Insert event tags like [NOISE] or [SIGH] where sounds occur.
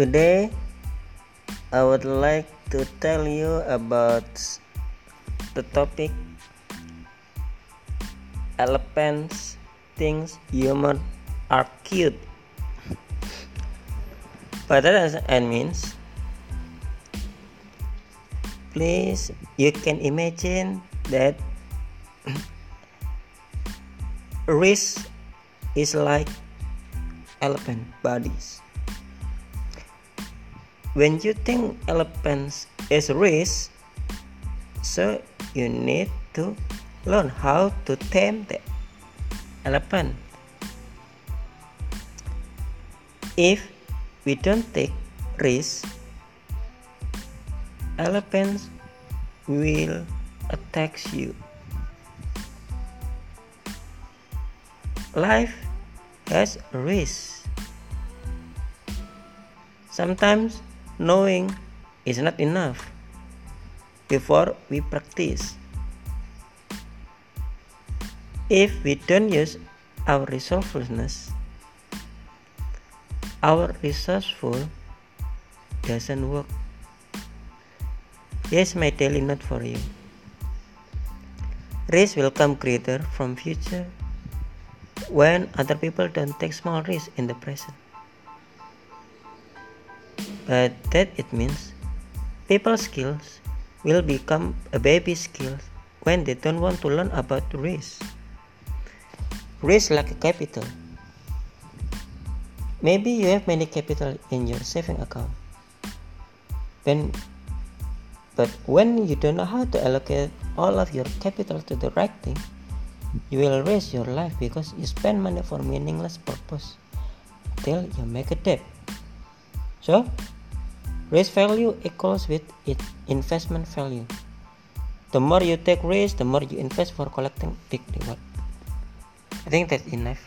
Today, I would like to tell you about the topic elephants thinks humans are cute. Does that means? Please, you can imagine that [CLEARS THROAT] wrist is like elephant bodies. When you think elephants is wrist, so you need to learn how to tame the elephant. If we don't take risks, elephants will attack you. Life has risks. Sometimes knowing is not enough before we practice. If we don't use our resourcefulness, our resourceful doesn't work. Here's my daily note for you. Risk will come greater from future when other people don't take small risks in the present. But that it means people skills will become a baby skills when they don't want to learn about risk. Risk like a capital. Maybe you have many capital in your saving account. When but when you don't know how to allocate all of your capital to the right thing, you will waste your life because you spend money for meaningless purpose till you make a debt. So, risk value equals with its investment value. The more you take risk, the more you invest for collecting big reward. I think that's enough.